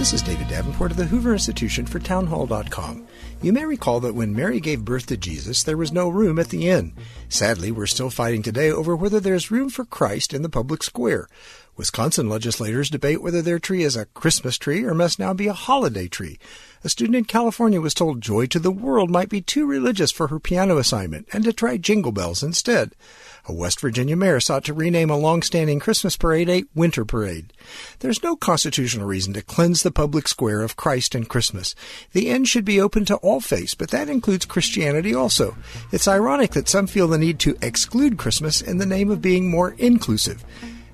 This is David Davenport of the Hoover Institution for Townhall.com. You may recall that when Mary gave birth to Jesus, there was no room at the inn. Sadly, we're still fighting today over whether there's room for Christ in the public square. Wisconsin legislators debate whether their tree is a Christmas tree or must now be a holiday tree. A student in California was told Joy to the World might be too religious for her piano assignment and to try Jingle Bells instead. A West Virginia mayor sought to rename a long-standing Christmas parade a Winter Parade. There's no constitutional reason to cleanse the public square of Christ and Christmas. The end should be open to all faiths, but that includes Christianity also. It's ironic that some feel the need to exclude Christmas in the name of being more inclusive.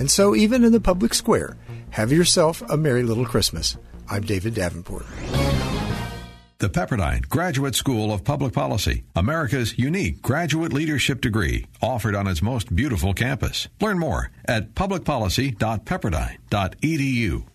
And so, even in the public square, have yourself a merry little Christmas. I'm David Davenport. The Pepperdine Graduate School of Public Policy, America's unique graduate leadership degree, offered on its most beautiful campus. Learn more at publicpolicy.pepperdine.edu.